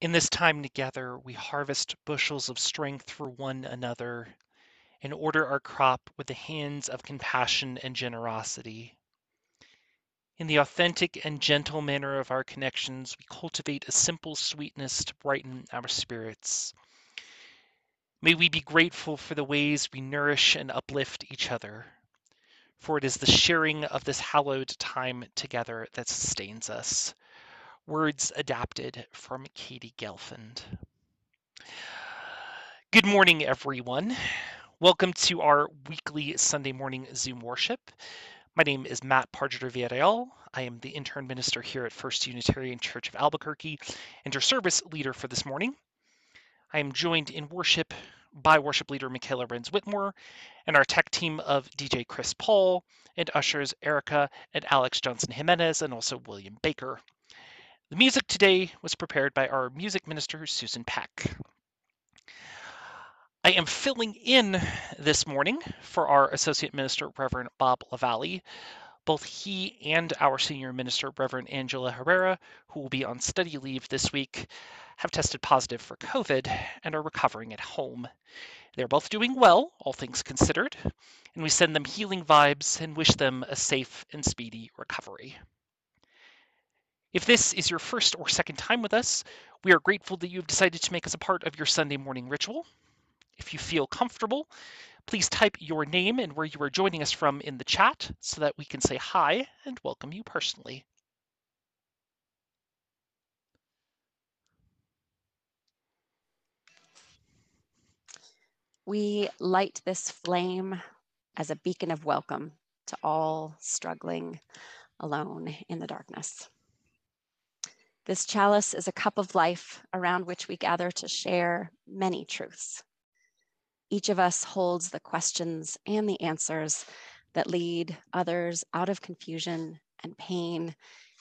In this time together, we harvest bushels of strength for one another and order our crop with the hands of compassion and generosity. In the authentic and gentle manner of our connections, we cultivate a simple sweetness to brighten our spirits. May we be grateful for the ways we nourish and uplift each other, for it is the sharing of this hallowed time together that sustains us. Words adapted from Katie Gelfand. Good morning, everyone. Welcome to our weekly Sunday morning Zoom worship. My name is Matt Pargeter Villarreal. I am the intern minister here at First Unitarian Church of Albuquerque and your service leader for this morning. I am joined in worship by worship leader Michaela Renz Whitmore and our tech team of DJ Chris Paul and ushers Erica and Alex Johnson Jimenez and also William Baker. The music today was prepared by our music minister, Susan Peck. I am filling in this morning for our Associate Minister, Reverend Bob LaValle. Both he and our Senior Minister, Reverend Angela Herrera, who will be on study leave this week, have tested positive for COVID and are recovering at home. They're both doing well, all things considered, and we send them healing vibes and wish them a safe and speedy recovery. If this is your first or second time with us, we are grateful that you have decided to make us a part of your Sunday morning ritual. If you feel comfortable, please type your name and where you are joining us from in the chat so that we can say hi and welcome you personally. We light this flame as a beacon of welcome to all struggling alone in the darkness. This chalice is a cup of life around which we gather to share many truths. Each of us holds the questions and the answers that lead others out of confusion and pain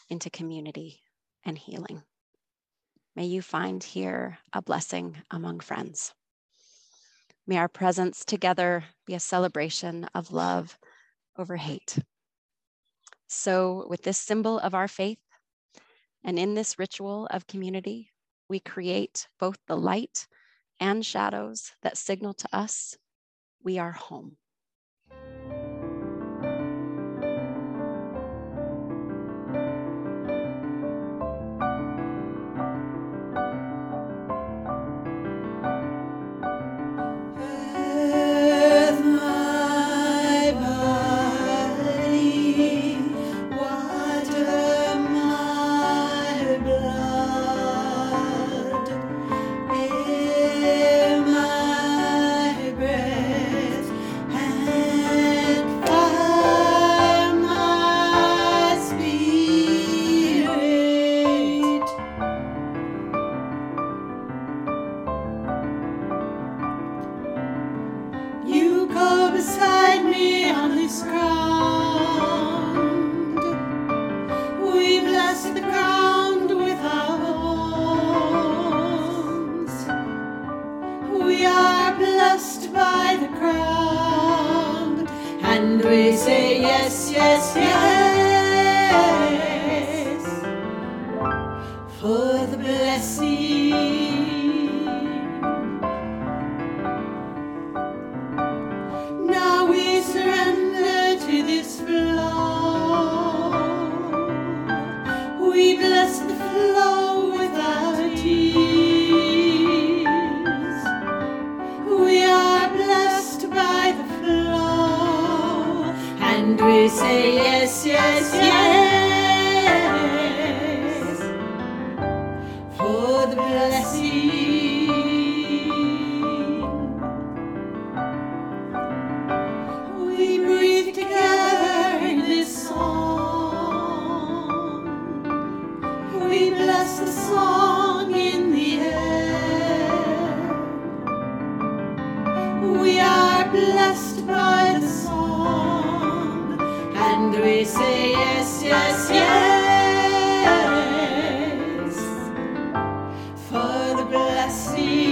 into community and healing. May you find here a blessing among friends. May our presence together be a celebration of love over hate. So, with this symbol of our faith, and in this ritual of community, we create both the light and shadows that signal to us we are home. assim.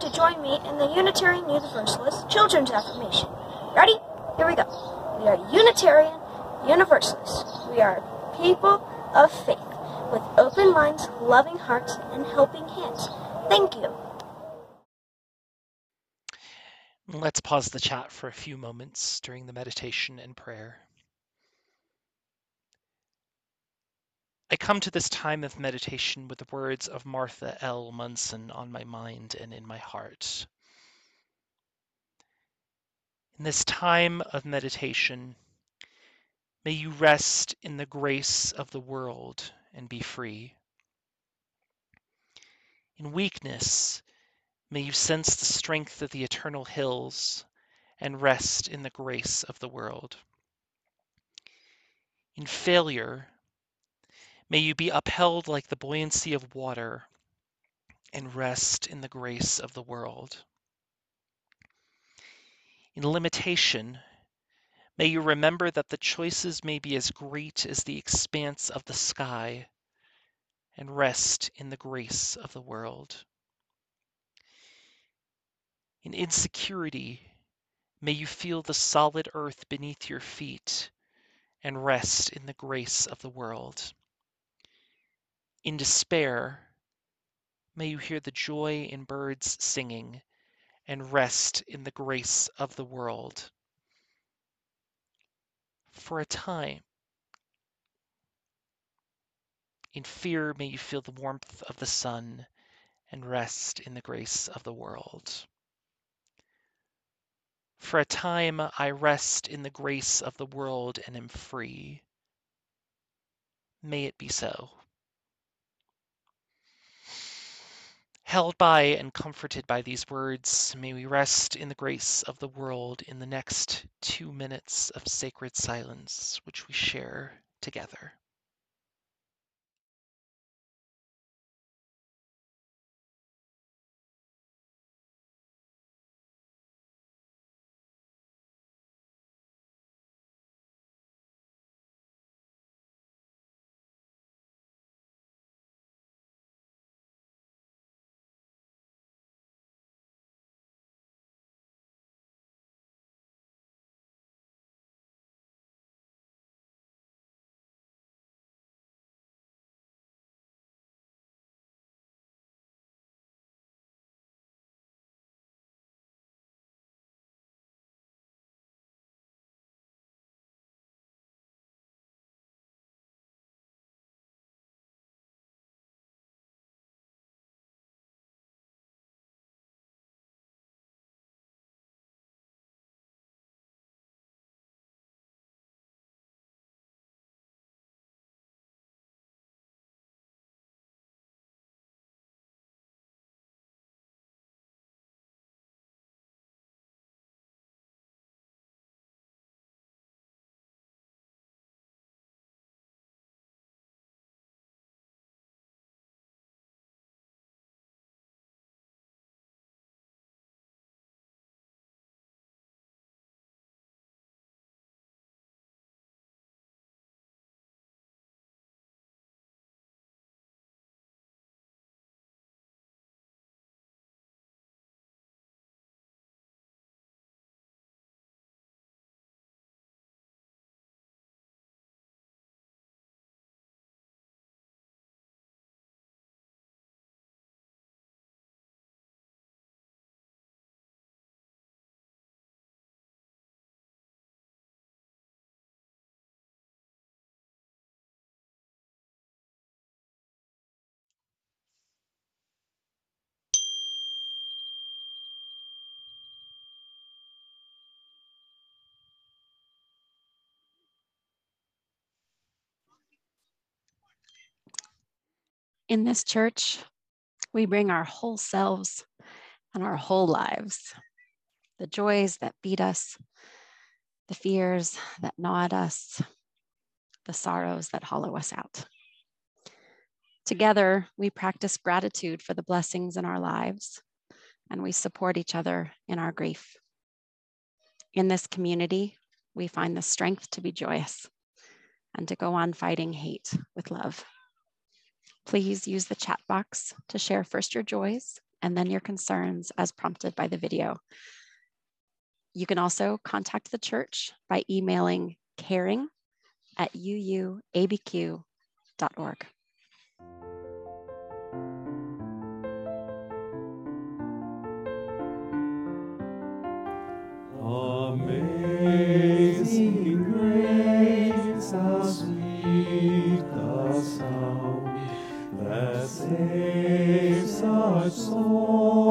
To join me in the Unitarian Universalist Children's Affirmation. Ready? Here we go. We are Unitarian Universalists. We are people of faith with open minds, loving hearts, and helping hands. Thank you. Let's pause the chat for a few moments during the meditation and prayer. I come to this time of meditation with the words of Martha L. Munson on my mind and in my heart. In this time of meditation, may you rest in the grace of the world and be free. In weakness, may you sense the strength of the eternal hills and rest in the grace of the world. In failure, may you be upheld like the buoyancy of water and rest in the grace of the world. In limitation, may you remember that the choices may be as great as the expanse of the sky and rest in the grace of the world. In insecurity, may you feel the solid earth beneath your feet and rest in the grace of the world. In despair, may you hear the joy in birds singing and rest in the grace of the world. For a time, in fear, may you feel the warmth of the sun and rest in the grace of the world. For a time, I rest in the grace of the world and am free. May it be so. Held by and comforted by these words, may we rest in the grace of the world in the next two minutes of sacred silence, which we share together. In this church, we bring our whole selves and our whole lives the joys that beat us, the fears that gnaw at us, the sorrows that hollow us out. Together, we practice gratitude for the blessings in our lives, and we support each other in our grief. In this community, we find the strength to be joyous and to go on fighting hate with love. Please use the chat box to share first your joys and then your concerns as prompted by the video. You can also contact the church by emailing caring at uuabq.org. Amazing grace, that saves such souls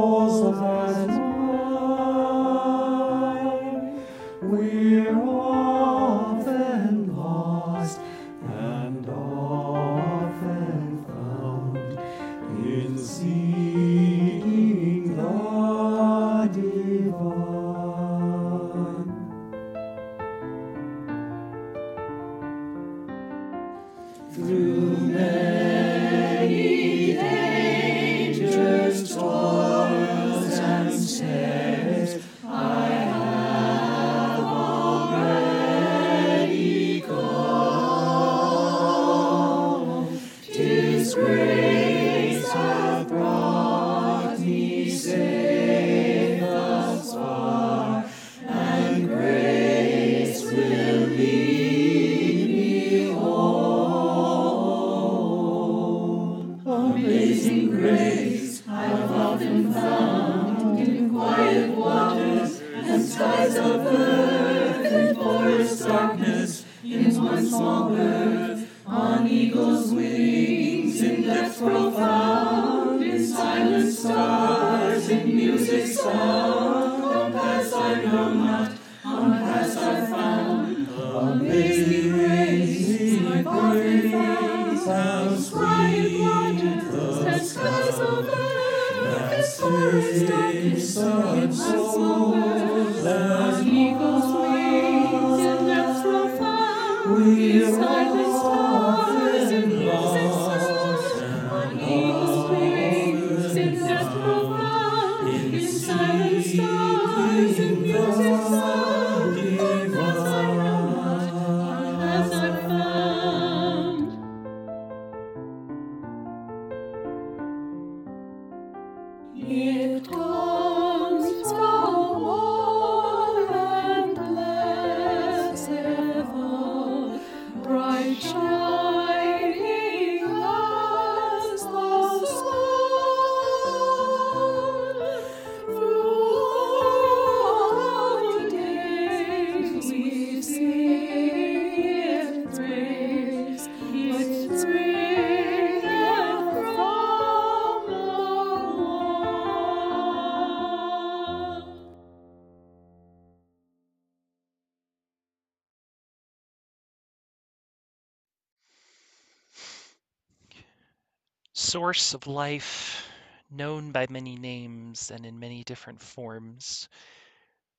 source of life, known by many names and in many different forms,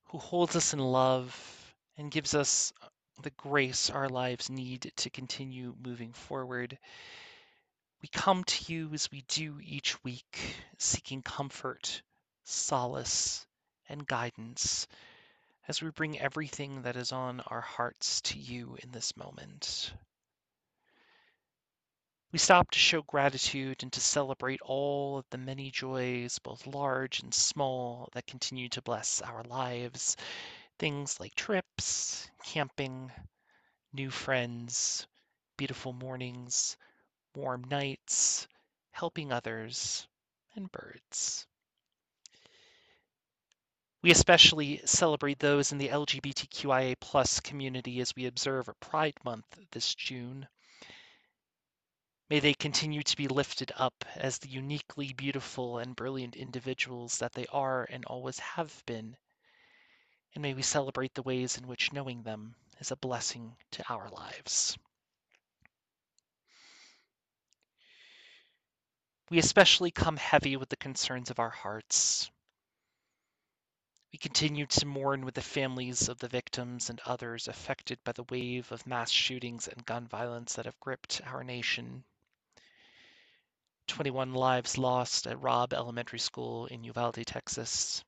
who holds us in love and gives us the grace our lives need to continue moving forward. We come to you as we do each week, seeking comfort, solace, and guidance as we bring everything that is on our hearts to you in this moment. We stop to show gratitude and to celebrate all of the many joys, both large and small, that continue to bless our lives. Things like trips, camping, new friends, beautiful mornings, warm nights, helping others, and birds. We especially celebrate those in the LGBTQIA community as we observe Pride Month this June. May they continue to be lifted up as the uniquely beautiful and brilliant individuals that they are and always have been. And may we celebrate the ways in which knowing them is a blessing to our lives. We especially come heavy with the concerns of our hearts. We continue to mourn with the families of the victims and others affected by the wave of mass shootings and gun violence that have gripped our nation. 21 lives lost at Robb Elementary School in Uvalde, Texas.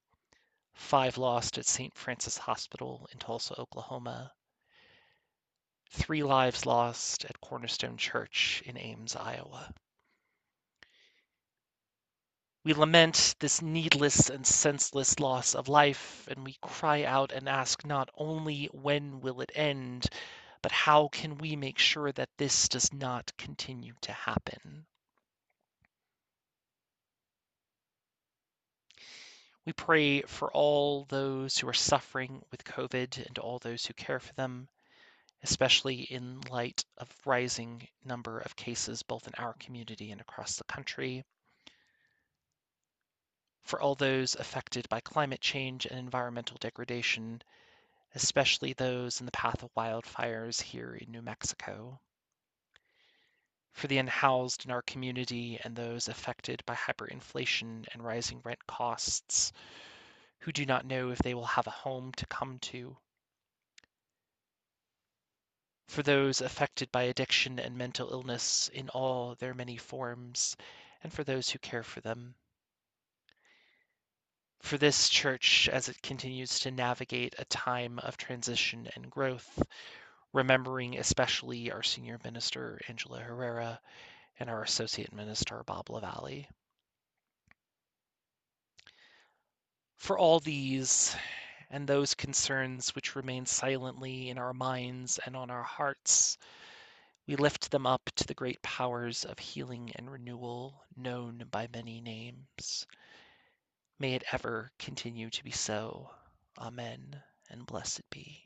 Five lost at St. Francis Hospital in Tulsa, Oklahoma. Three lives lost at Cornerstone Church in Ames, Iowa. We lament this needless and senseless loss of life, and we cry out and ask not only when will it end, but how can we make sure that this does not continue to happen? We pray for all those who are suffering with COVID and all those who care for them, especially in light of rising number of cases both in our community and across the country for all those affected by climate change and environmental degradation, especially those in the path of wildfires here in New Mexico. For the unhoused in our community and those affected by hyperinflation and rising rent costs, who do not know if they will have a home to come to. For those affected by addiction and mental illness in all their many forms, and for those who care for them for this church as it continues to navigate a time of transition and growth, remembering especially our senior minister, Angela Herrera, and our associate minister, Bob LaValle. For all these and those concerns which remain silently in our minds and on our hearts, we lift them up to the great powers of healing and renewal known by many names. May it ever continue to be so. Amen, and blessed be.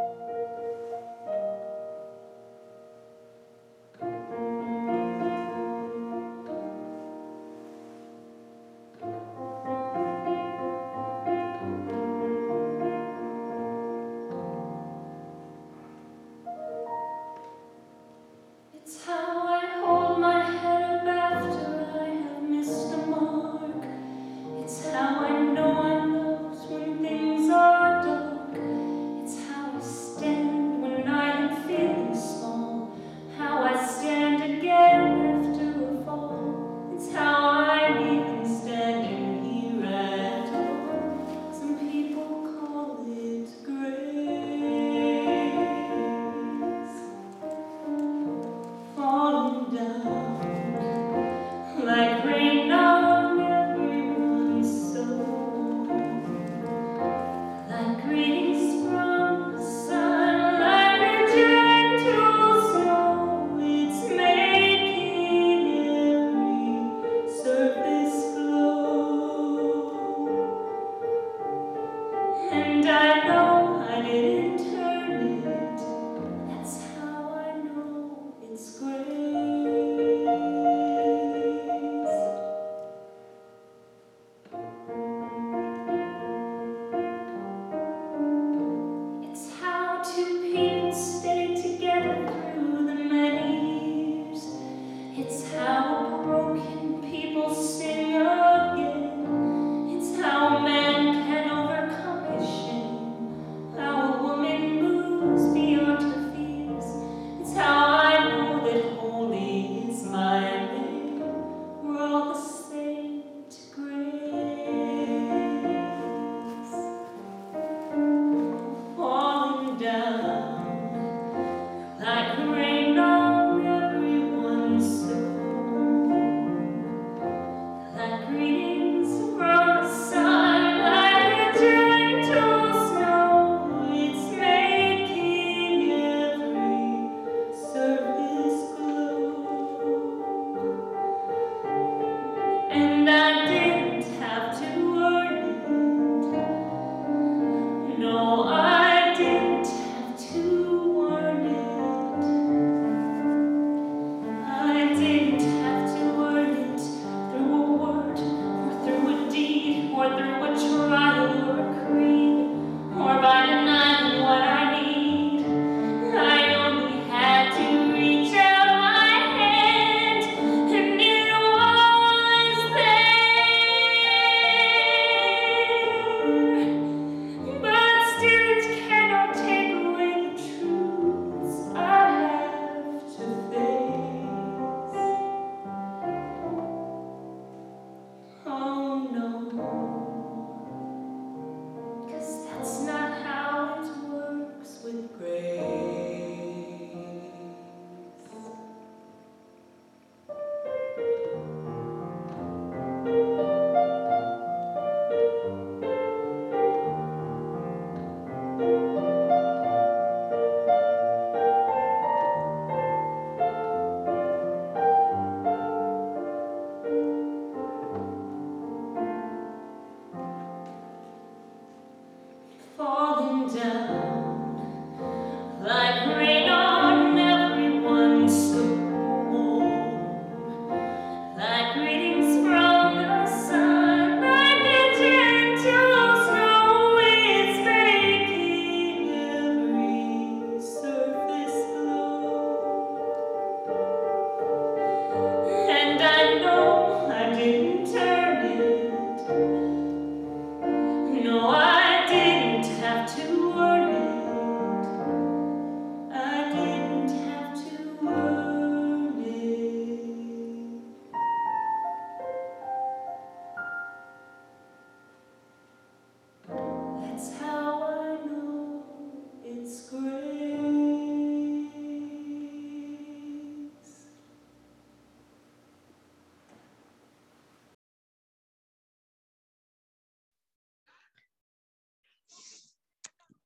know I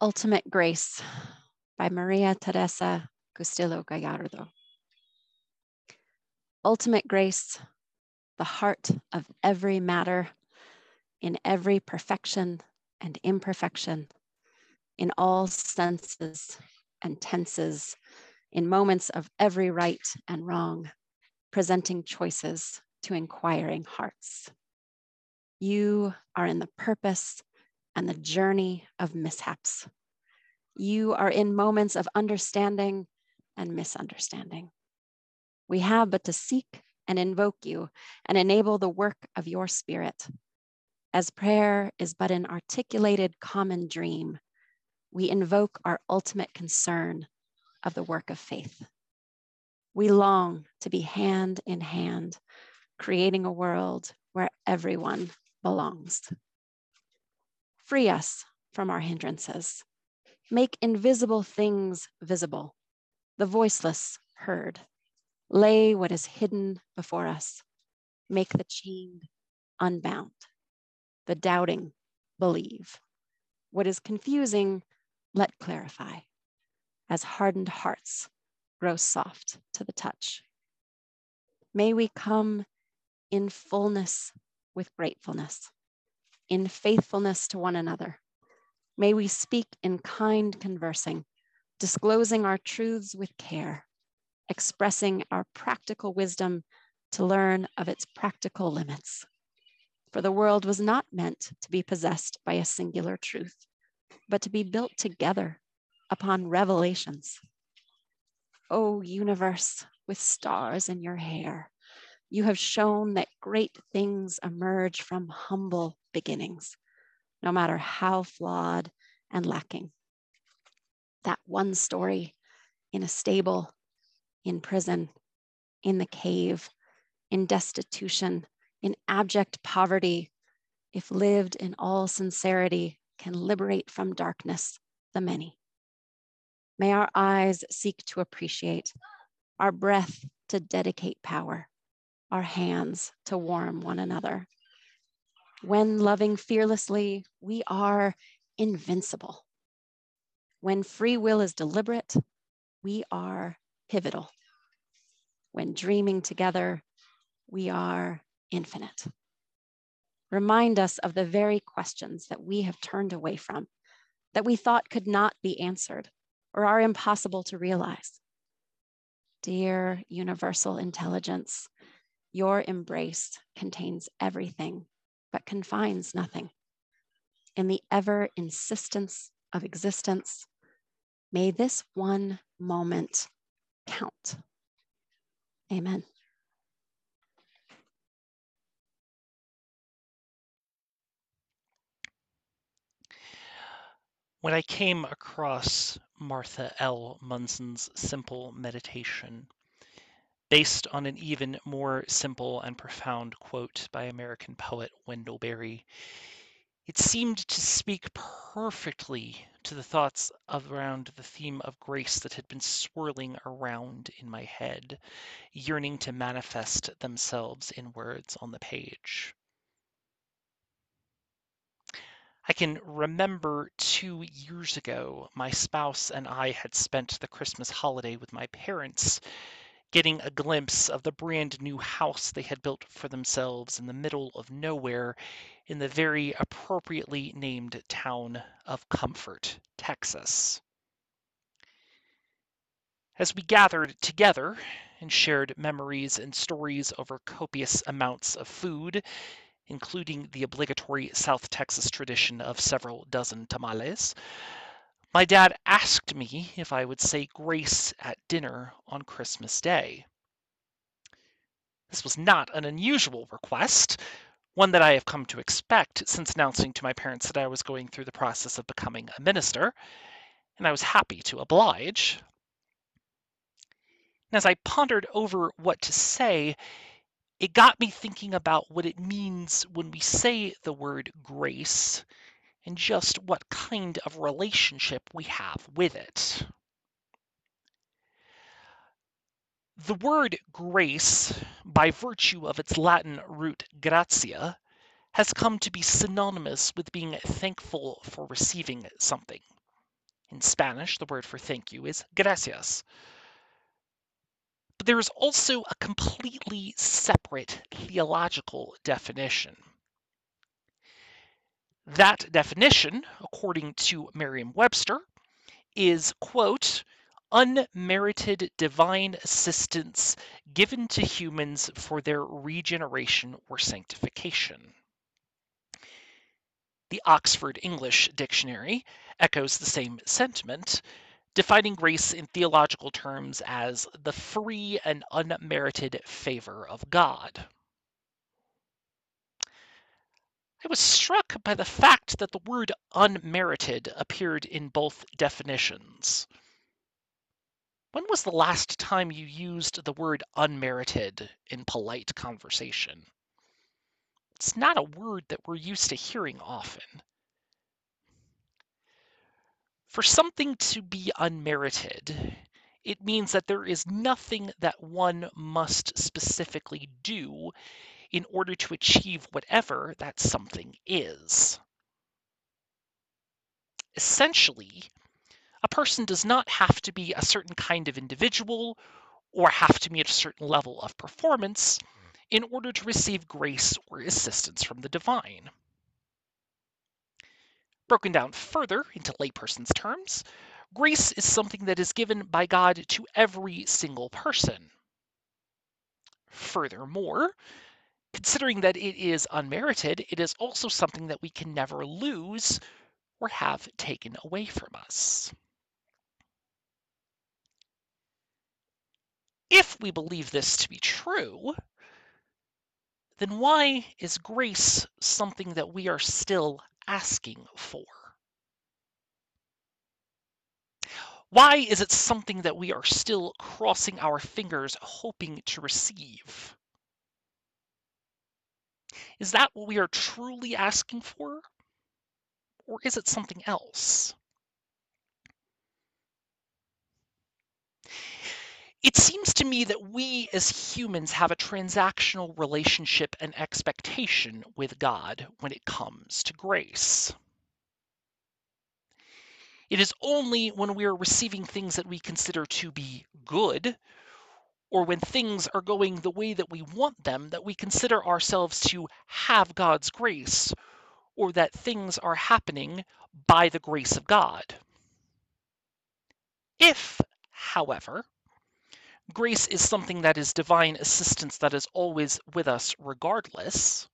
Ultimate Grace by Maria Teresa Castillo Gallardo. Ultimate grace, the heart of every matter, in every perfection and imperfection, in all senses and tenses, in moments of every right and wrong, presenting choices to inquiring hearts. You are in the purpose and the journey of mishaps. You are in moments of understanding and misunderstanding. We have but to seek and invoke you and enable the work of your spirit. As prayer is but an articulated common dream, we invoke our ultimate concern of the work of faith. We long to be hand in hand, creating a world where everyone belongs. Free us from our hindrances. Make invisible things visible, the voiceless heard. Lay what is hidden before us. Make the chained unbound, the doubting believe. What is confusing, let clarify, as hardened hearts grow soft to the touch. May we come in fullness with gratefulness in faithfulness to one another. May we speak in kind conversing, disclosing our truths with care, expressing our practical wisdom to learn of its practical limits. For the world was not meant to be possessed by a singular truth, but to be built together upon revelations. O universe with stars in your hair, you have shown that great things emerge from humble beginnings, no matter how flawed and lacking. That one story in a stable, in prison, in the cave, in destitution, in abject poverty, if lived in all sincerity, can liberate from darkness the many. May our eyes seek to appreciate, our breath to dedicate power, our hands to warm one another. When loving fearlessly, we are invincible. When free will is deliberate, we are pivotal. When dreaming together, we are infinite. Remind us of the very questions that we have turned away from, that we thought could not be answered or are impossible to realize. Dear universal intelligence, your embrace contains everything, but confines nothing. In the ever insistence of existence, may this one moment count. Amen. When I came across Martha L. Munson's simple meditation, based on an even more simple and profound quote by American poet Wendell Berry. It seemed to speak perfectly to the thoughts around the theme of grace that had been swirling around in my head, yearning to manifest themselves in words on the page. I can remember two years ago, my spouse and I had spent the Christmas holiday with my parents getting a glimpse of the brand new house they had built for themselves in the middle of nowhere in the very appropriately named town of Comfort, Texas. As we gathered together and shared memories and stories over copious amounts of food, including the obligatory South Texas tradition of several dozen tamales, my dad asked me if I would say grace at dinner on Christmas Day. This was not an unusual request, one that I have come to expect since announcing to my parents that I was going through the process of becoming a minister, and I was happy to oblige. And as I pondered over what to say, it got me thinking about what it means when we say the word grace and just what kind of relationship we have with it. The word grace, by virtue of its Latin root gratia, has come to be synonymous with being thankful for receiving something. In Spanish, the word for thank you is gracias. But there is also a completely separate theological definition. That definition, according to Merriam Webster, is, quote, unmerited divine assistance given to humans for their regeneration or sanctification. The Oxford English Dictionary echoes the same sentiment, defining grace in theological terms as the free and unmerited favor of God. I was struck by the fact that the word unmerited appeared in both definitions. When was the last time you used the word unmerited in polite conversation? It's not a word that we're used to hearing often. For something to be unmerited, it means that there is nothing that one must specifically do in order to achieve whatever that something is. Essentially, a person does not have to be a certain kind of individual or have to meet a certain level of performance mm. in order to receive grace or assistance from the divine. Broken down further into layperson's terms, grace is something that is given by God to every single person. Furthermore, considering that it is unmerited, it is also something that we can never lose or have taken away from us. If we believe this to be true, then why is grace something that we are still asking for? Why is it something that we are still crossing our fingers hoping to receive? Is that what we are truly asking for? Or is it something else? It seems to me that we as humans have a transactional relationship and expectation with God when it comes to grace. It is only when we are receiving things that we consider to be good, or when things are going the way that we want them, that we consider ourselves to have God's grace, or that things are happening by the grace of God. If, however, grace is something that is divine assistance that is always with us regardless,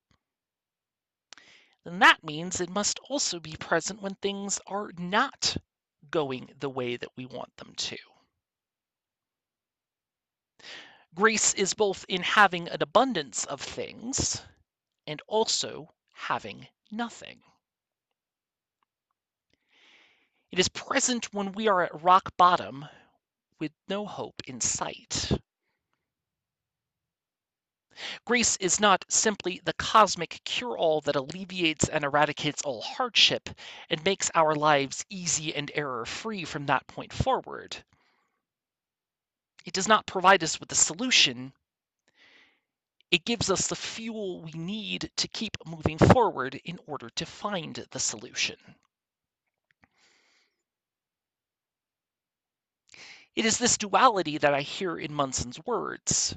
then that means it must also be present when things are not going the way that we want them to. Grace is both in having an abundance of things and also having nothing. It is present when we are at rock bottom with no hope in sight. Grace is not simply the cosmic cure all that alleviates and eradicates all hardship and makes our lives easy and error free from that point forward. It does not provide us with the solution. It gives us the fuel we need to keep moving forward in order to find the solution. It is this duality that I hear in Munson's words.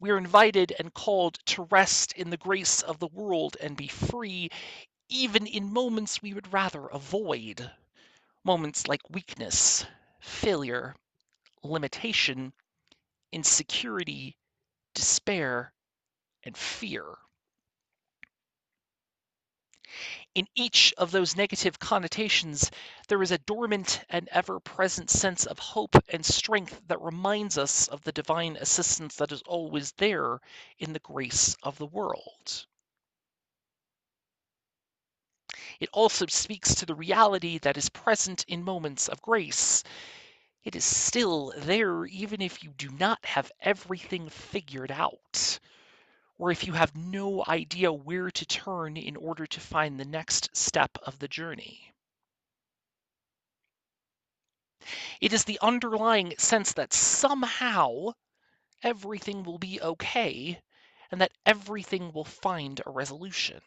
We are invited and called to rest in the grace of the world and be free, even in moments we would rather avoid. Moments like weakness, failure, limitation, insecurity, despair, and fear. In each of those negative connotations, there is a dormant and ever present sense of hope and strength that reminds us of the divine assistance that is always there in the grace of the world. It also speaks to the reality that is present in moments of grace. It is still there even if you do not have everything figured out or if you have no idea where to turn in order to find the next step of the journey. It is the underlying sense that somehow everything will be okay and that everything will find a resolution.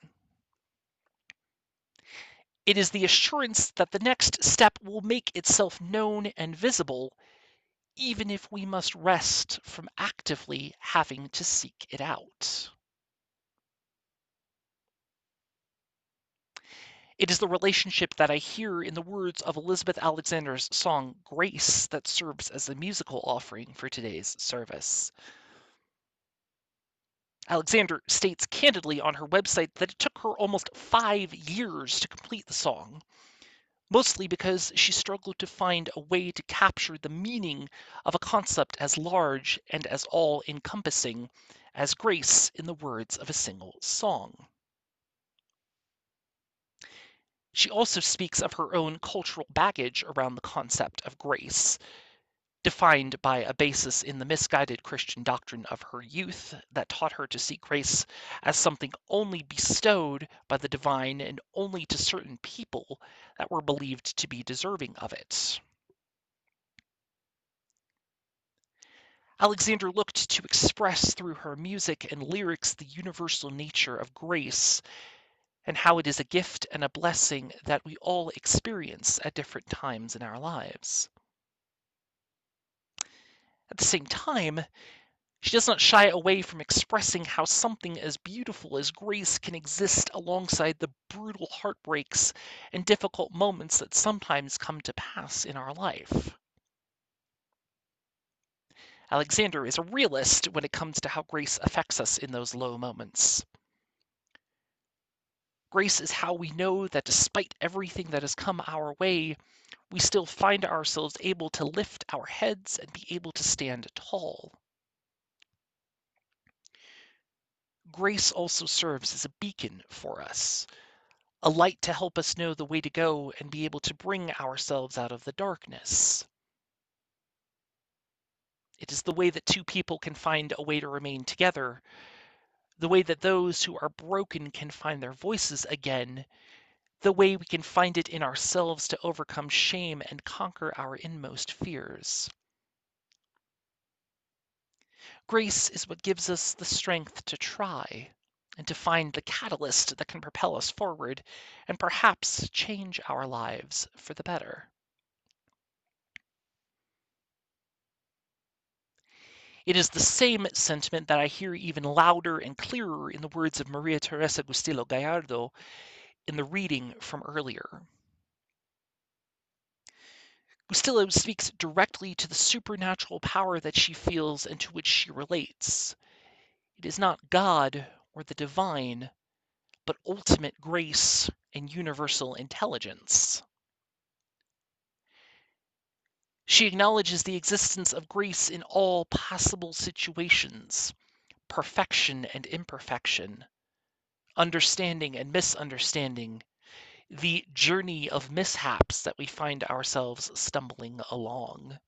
It is the assurance that the next step will make itself known and visible, even if we must rest from actively having to seek it out. It is the relationship that I hear in the words of Elizabeth Alexander's song Grace that serves as the musical offering for today's service. Alexander states candidly on her website that it took her almost five years to complete the song, mostly because she struggled to find a way to capture the meaning of a concept as large and as all encompassing as grace in the words of a single song. She also speaks of her own cultural baggage around the concept of grace, defined by a basis in the misguided Christian doctrine of her youth that taught her to see grace as something only bestowed by the divine and only to certain people that were believed to be deserving of it. Alexander looked to express through her music and lyrics the universal nature of grace and how it is a gift and a blessing that we all experience at different times in our lives. At the same time, she does not shy away from expressing how something as beautiful as grace can exist alongside the brutal heartbreaks and difficult moments that sometimes come to pass in our life. Alexander is a realist when it comes to how grace affects us in those low moments. Grace is how we know that despite everything that has come our way, we still find ourselves able to lift our heads and be able to stand tall. Grace also serves as a beacon for us, a light to help us know the way to go and be able to bring ourselves out of the darkness. It is the way that two people can find a way to remain together, the way that those who are broken can find their voices again, the way we can find it in ourselves to overcome shame and conquer our inmost fears. Grace is what gives us the strength to try and to find the catalyst that can propel us forward and perhaps change our lives for the better. It is the same sentiment that I hear even louder and clearer in the words of Maria Teresa Gustillo Gallardo in the reading from earlier. Gustillo speaks directly to the supernatural power that she feels and to which she relates. It is not God or the divine, but ultimate grace and universal intelligence. She acknowledges the existence of grace in all possible situations, perfection and imperfection, understanding and misunderstanding, the journey of mishaps that we find ourselves stumbling along.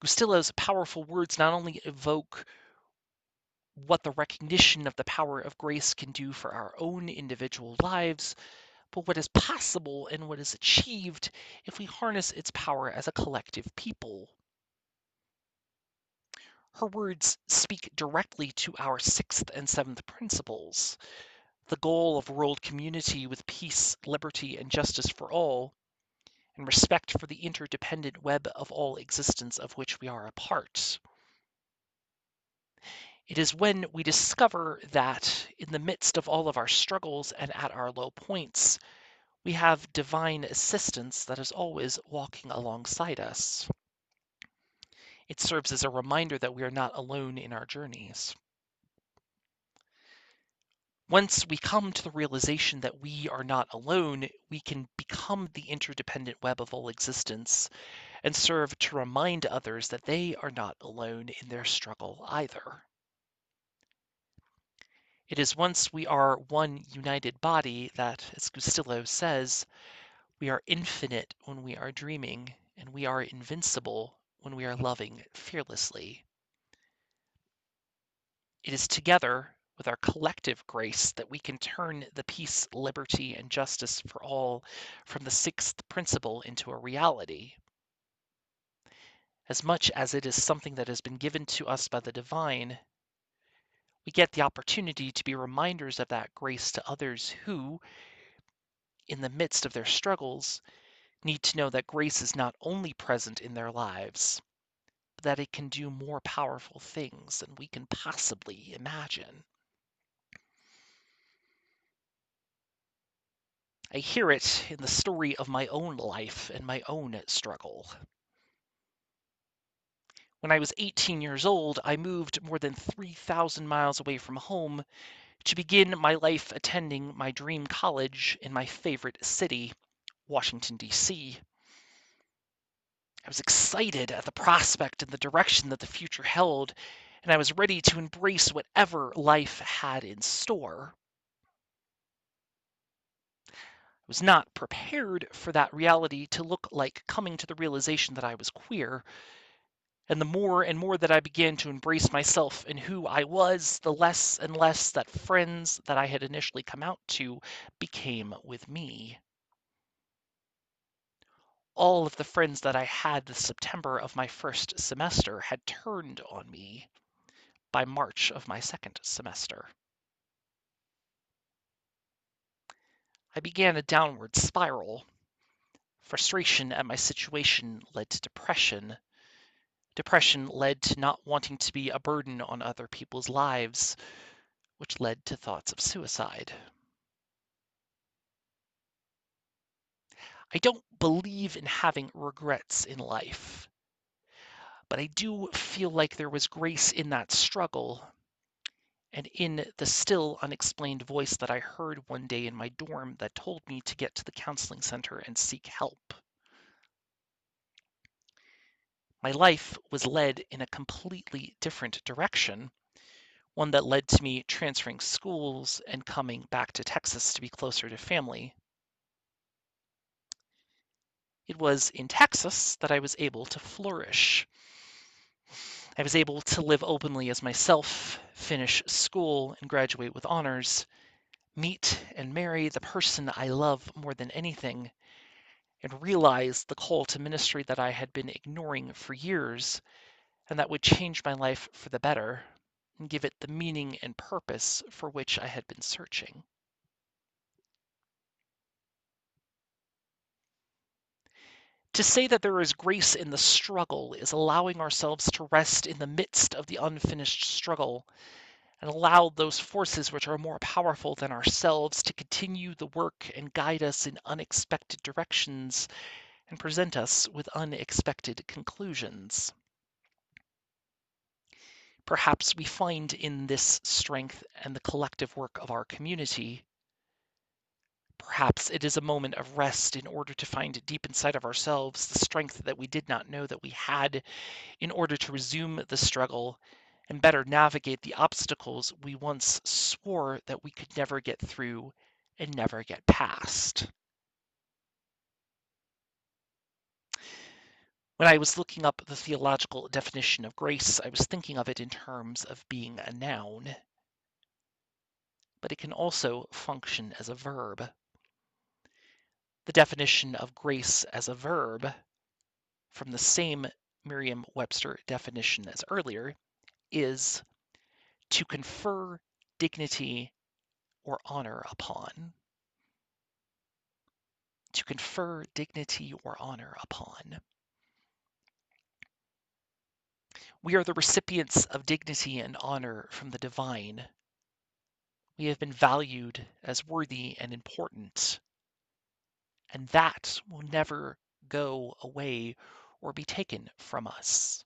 Gustillo's powerful words not only evoke what the recognition of the power of grace can do for our own individual lives, but what is possible and what is achieved if we harness its power as a collective people. Her words speak directly to our sixth and seventh principles the goal of world community with peace, liberty, and justice for all, and respect for the interdependent web of all existence of which we are a part. It is when we discover that in the midst of all of our struggles and at our low points, we have divine assistance that is always walking alongside us. It serves as a reminder that we are not alone in our journeys. Once we come to the realization that we are not alone, we can become the interdependent web of all existence and serve to remind others that they are not alone in their struggle either. It is once we are one united body that, as Gustillo says, we are infinite when we are dreaming, and we are invincible when we are loving fearlessly. It is together with our collective grace that we can turn the peace, liberty, and justice for all from the sixth principle into a reality. As much as it is something that has been given to us by the divine, We get the opportunity to be reminders of that grace to others who, in the midst of their struggles, need to know that grace is not only present in their lives, but that it can do more powerful things than we can possibly imagine. I hear it in the story of my own life and my own struggle. When I was 18 years old, I moved more than 3,000 miles away from home to begin my life attending my dream college in my favorite city, Washington, D.C. I was excited at the prospect and the direction that the future held, and I was ready to embrace whatever life had in store. I was not prepared for that reality to look like coming to the realization that I was queer and the more and more that I began to embrace myself and who I was, the less and less that friends that I had initially come out to became with me. All of the friends that I had the September of my first semester had turned on me by March of my second semester. I began a downward spiral. Frustration at my situation led to depression, Depression led to not wanting to be a burden on other people's lives, which led to thoughts of suicide. I don't believe in having regrets in life, but I do feel like there was grace in that struggle and in the still unexplained voice that I heard one day in my dorm that told me to get to the counseling center and seek help my life was led in a completely different direction, one that led to me transferring schools and coming back to Texas to be closer to family. It was in Texas that I was able to flourish. I was able to live openly as myself, finish school and graduate with honors, meet and marry the person I love more than anything, and realize the call to ministry that I had been ignoring for years and that would change my life for the better and give it the meaning and purpose for which I had been searching. To say that there is grace in the struggle is allowing ourselves to rest in the midst of the unfinished struggle and allow those forces which are more powerful than ourselves to continue the work and guide us in unexpected directions and present us with unexpected conclusions. Perhaps we find in this strength and the collective work of our community. Perhaps it is a moment of rest in order to find deep inside of ourselves the strength that we did not know that we had in order to resume the struggle and better navigate the obstacles we once swore that we could never get through and never get past. When I was looking up the theological definition of grace, I was thinking of it in terms of being a noun, but it can also function as a verb. The definition of grace as a verb, from the same Merriam Webster definition as earlier, is to confer dignity or honor upon. To confer dignity or honor upon. We are the recipients of dignity and honor from the divine. We have been valued as worthy and important. And that will never go away or be taken from us.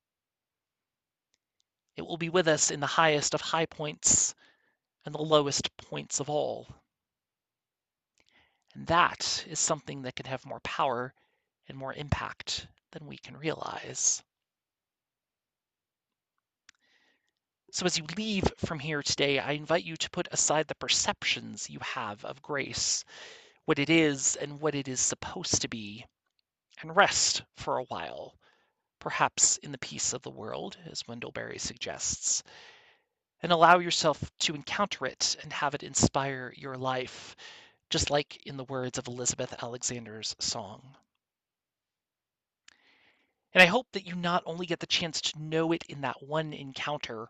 It will be with us in the highest of high points and the lowest points of all. And that is something that can have more power and more impact than we can realize. So, as you leave from here today, I invite you to put aside the perceptions you have of grace, what it is and what it is supposed to be, and rest for a while perhaps in the peace of the world, as Wendell Berry suggests, and allow yourself to encounter it and have it inspire your life, just like in the words of Elizabeth Alexander's song. And I hope that you not only get the chance to know it in that one encounter,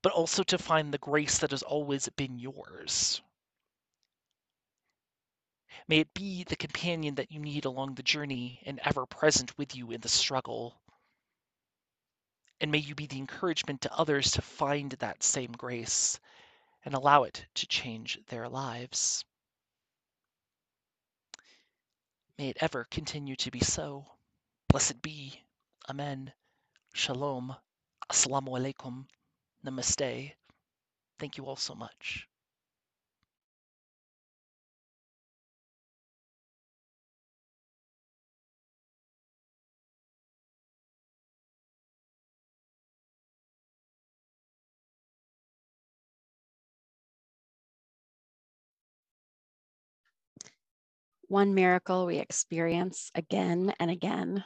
but also to find the grace that has always been yours. May it be the companion that you need along the journey and ever present with you in the struggle. And may you be the encouragement to others to find that same grace and allow it to change their lives. May it ever continue to be so. Blessed be. Amen. Shalom. Assalamu alaikum. Namaste. Thank you all so much. One miracle we experience again and again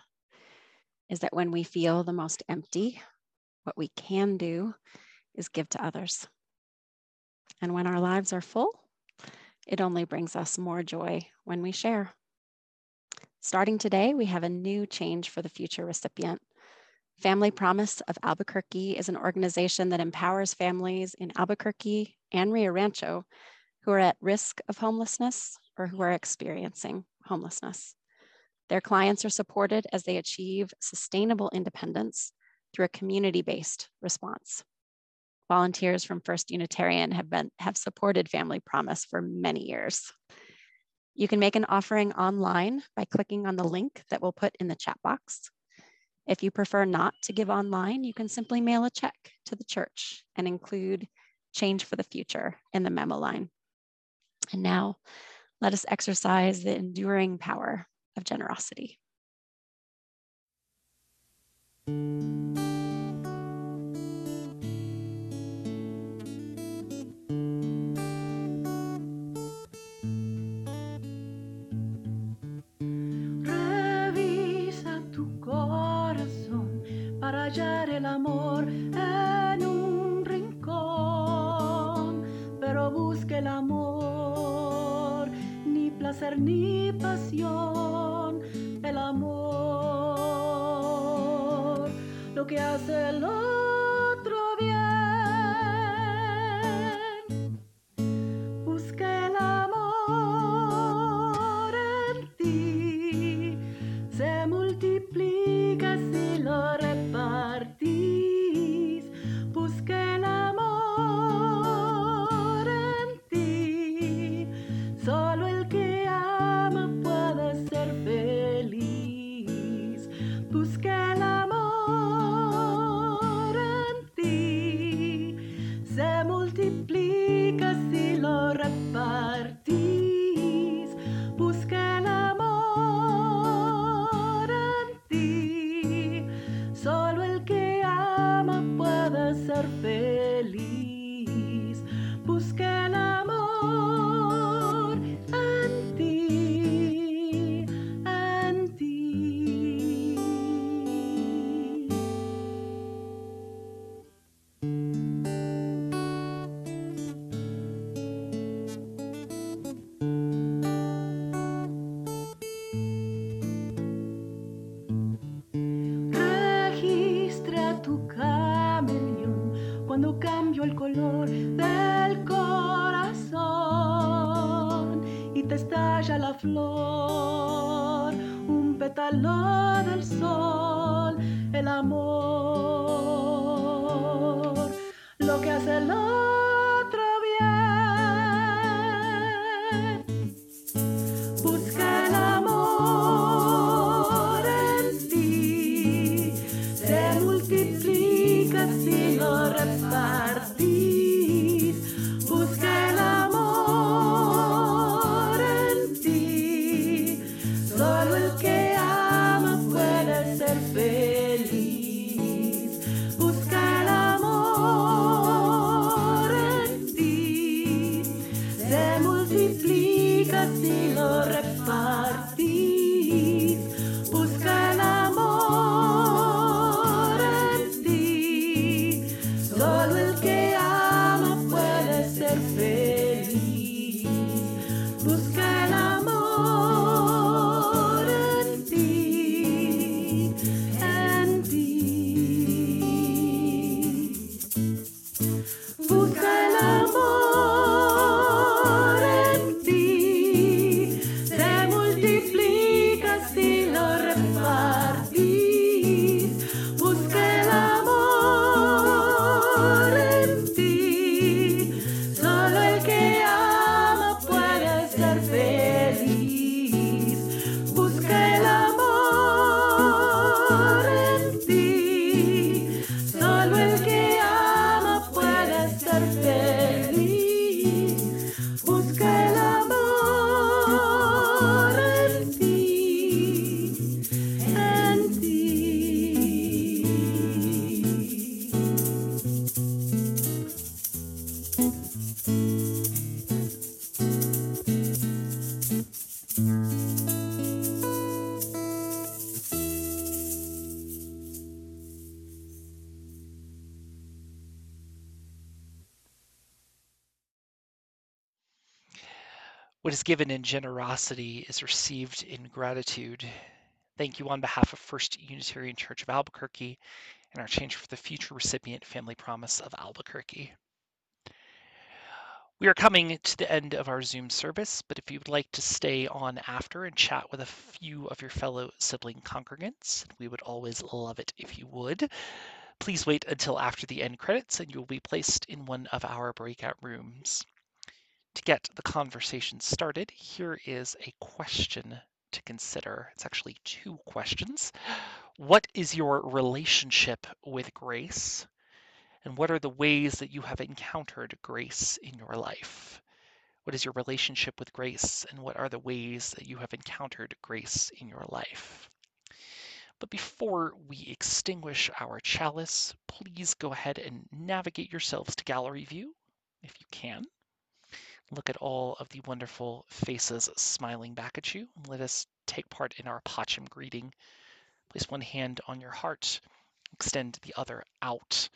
is that when we feel the most empty, what we can do is give to others. And when our lives are full, it only brings us more joy when we share. Starting today, we have a new change for the future recipient. Family Promise of Albuquerque is an organization that empowers families in Albuquerque and Rio Rancho who are at risk of homelessness or who are experiencing homelessness. Their clients are supported as they achieve sustainable independence through a community-based response. Volunteers from First Unitarian have, been, have supported Family Promise for many years. You can make an offering online by clicking on the link that we'll put in the chat box. If you prefer not to give online, you can simply mail a check to the church and include Change for the Future in the memo line. And now let us exercise the enduring power of generosity. Flor, un pétalo del sol, el amor, given in generosity is received in gratitude. Thank you on behalf of First Unitarian Church of Albuquerque and our Change for the Future recipient Family Promise of Albuquerque. We are coming to the end of our Zoom service, but if you would like to stay on after and chat with a few of your fellow sibling congregants, we would always love it if you would. Please wait until after the end credits and you will be placed in one of our breakout rooms. To get the conversation started, here is a question to consider. It's actually two questions. What is your relationship with grace? And what are the ways that you have encountered grace in your life? What is your relationship with grace? And what are the ways that you have encountered grace in your life? But before we extinguish our chalice, please go ahead and navigate yourselves to gallery view if you can. Look at all of the wonderful faces smiling back at you. Let us take part in our Pacham greeting. Place one hand on your heart, extend the other out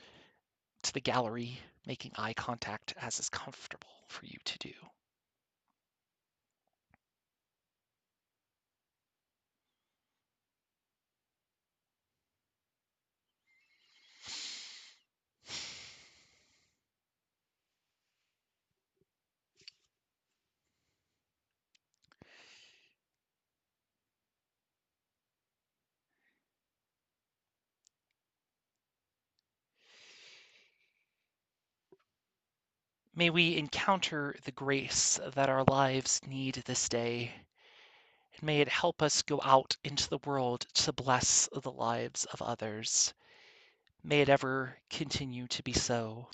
to the gallery, making eye contact as is comfortable for you to do. May we encounter the grace that our lives need this day, and may it help us go out into the world to bless the lives of others. May it ever continue to be so.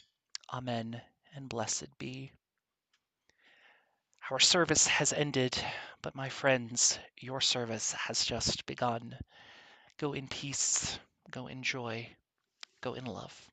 Amen, and blessed be. Our service has ended, but my friends, your service has just begun. Go in peace, go in joy, go in love.